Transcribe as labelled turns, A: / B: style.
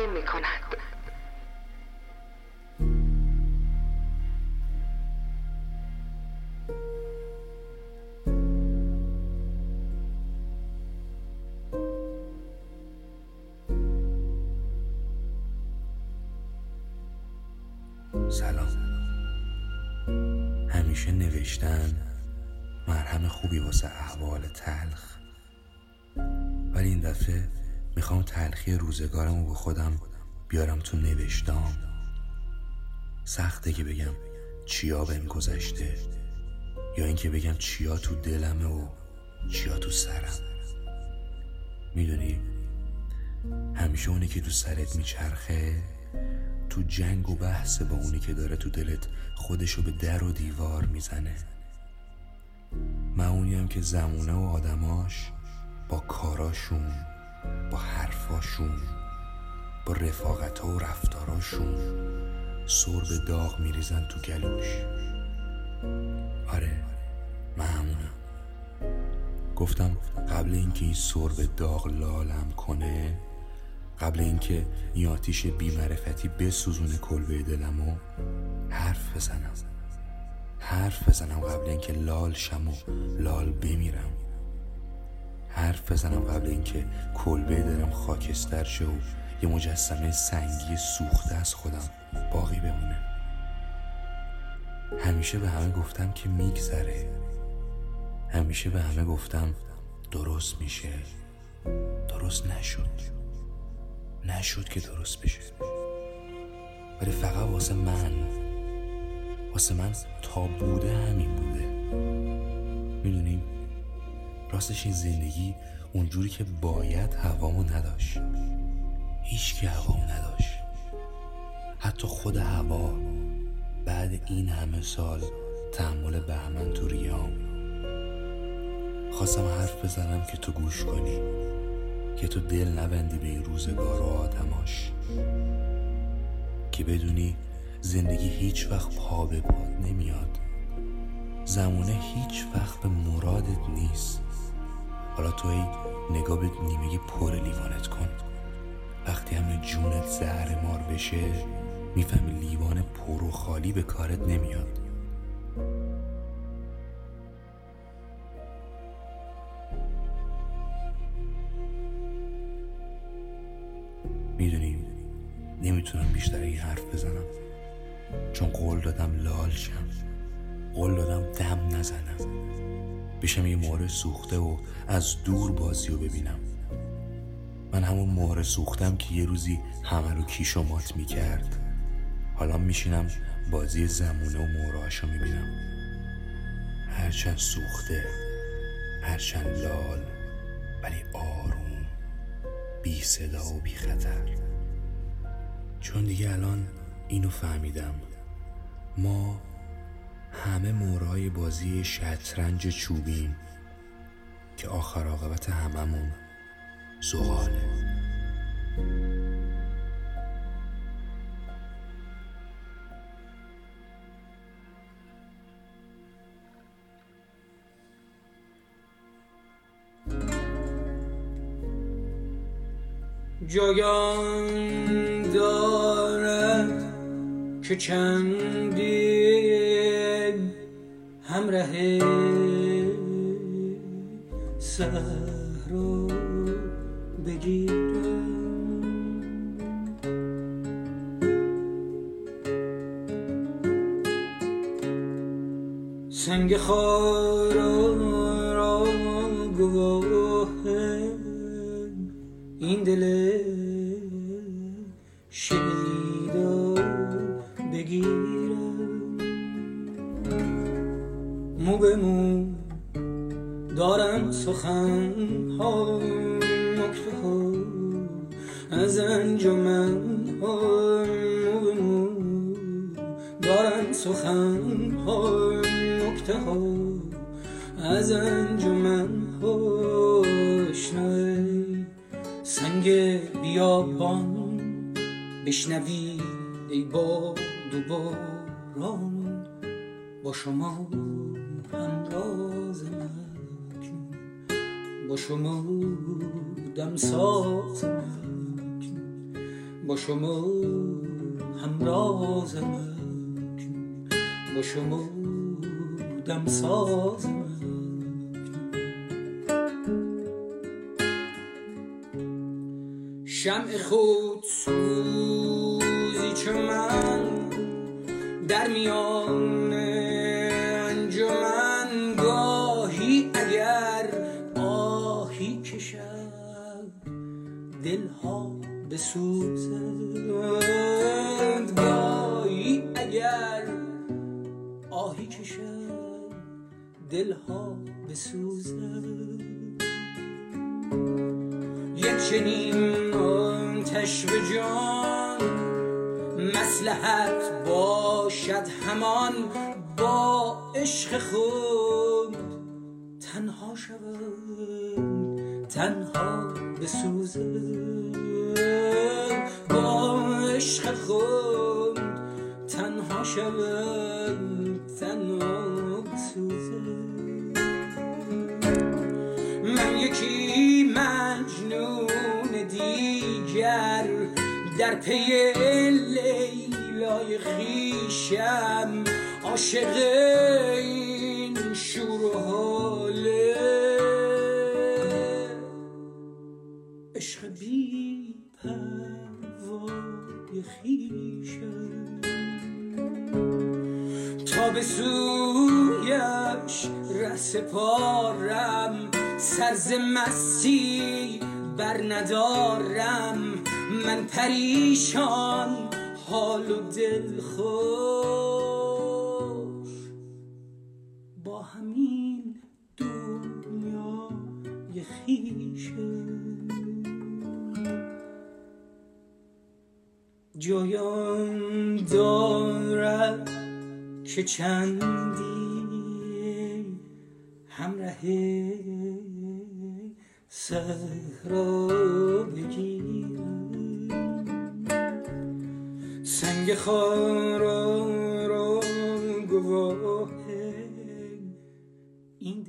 A: تقدیم می کند
B: سلام. همیشه نوشتن مرهم خوبی واسه احوال تلخ. ولی این دفعه می‌خوام تلخی روزگارم رو به خودم بیارم تو نوشتام. سخته که بگم چیا بهم گذشته یا اینکه بگم چیا تو دلمه و چیا تو سرم. می‌دونی؟ همیشه اونی که تو سرت میچرخه تو جنگ و بحث با اونی که داره تو دلت خودشو به در و دیوار می‌زنه. من اونیم که زمونه و آدماش با کاراشون با حرفاشون با رفاقت ها و رفتاراشون سر به داغ میریزن تو گلوش. آره من همونم. گفتم قبل اینکه این سر به داغ لالم کنه قبل اینکه این آتیش بیمعرفتی بسوزونه کلبه دلمو حرف بزنم. حرف بزنم قبل اینکه لال شم و لال بمیرم. حرف بزنم قبل اینکه کلبه دلم خاکستر شه و یه مجسمه سنگی سوخته از خودم باقی بمونه. همیشه به همه گفتم که میگذره. همیشه به همه گفتم درست میشه. درست نشد. نشد که درست بشه. ولی فقط واسه من. واسه من تا بوده همین بوده. می‌دونیم راستش این زندگی اونجوری که باید هوامو نداشت. هیچ که هوامو نداشت. حتی خود هوا بعد این همه سال تحمل بهمن تو ریام. خواستم حرف بزنم که تو گوش کنی که تو دل نبندی به این روزگار و آدماش که بدونی زندگی هیچ وقت پا به پاد نمیاد. زمونه هیچ وقت به مرادت نیست. حالا تو ای نگاه به نیمه پر لیوانت کن. وقتی همه جونت زهر مار بشه می‌فهمی لیوان پر و خالی به کارت نمیاد. می‌دونیم نمی‌تونم بیشتر این حرف بزنم. چون قول دادم لال شم. قول دادم دم نزنم. بشم یه مهره سوخته و از دور بازی رو ببینم. من همون مهره سوختم که یه روزی همه رو کیش و مات می‌کرد. حالا میشینم بازی زمونه و مهرهاشو می‌بینم. هرچند سوخته هرچند لال ولی آروم بی صدا و بی خطر. چون دیگه الان اینو فهمیدم. ما همه مورای بازی شطرنج چوبیم که آخر عاقبت هممون زغاله.
C: جایان دارد که چندی صحرا بگیرم. سنگ خارا را گواه این دل شیدا بگیرم. مو به مو دارم سخن ها نکته ها از انجمن ها دارم سخن ها نکته ها از انجمن ها. سنگ بیابان بشنوی ای باد و با شما همراز مکنون با شما دم ساز مکنون با شما همرازم با شما دم سازم شمع خود سوزی چه من در میان دلها بسوزد گاهی اگر آهی کشد دلها بسوزد یک چنین آتش به جان مسلحت باشد همان با عشق خود. تنها شود تنها بسوزد با عشق خود تنها شود تنها بسوزد من یکی مجنون دیگر در پی لیلای خیشم عاشق شور و حاله عشق بی پروای خیشم تا به سویش رس پارم سرز مستی بر ندارم. من پریشان حال و دل خوش همین دنیای خیشم جایان دارد که چندی همراه صحرا بگیرم سنگ خارا in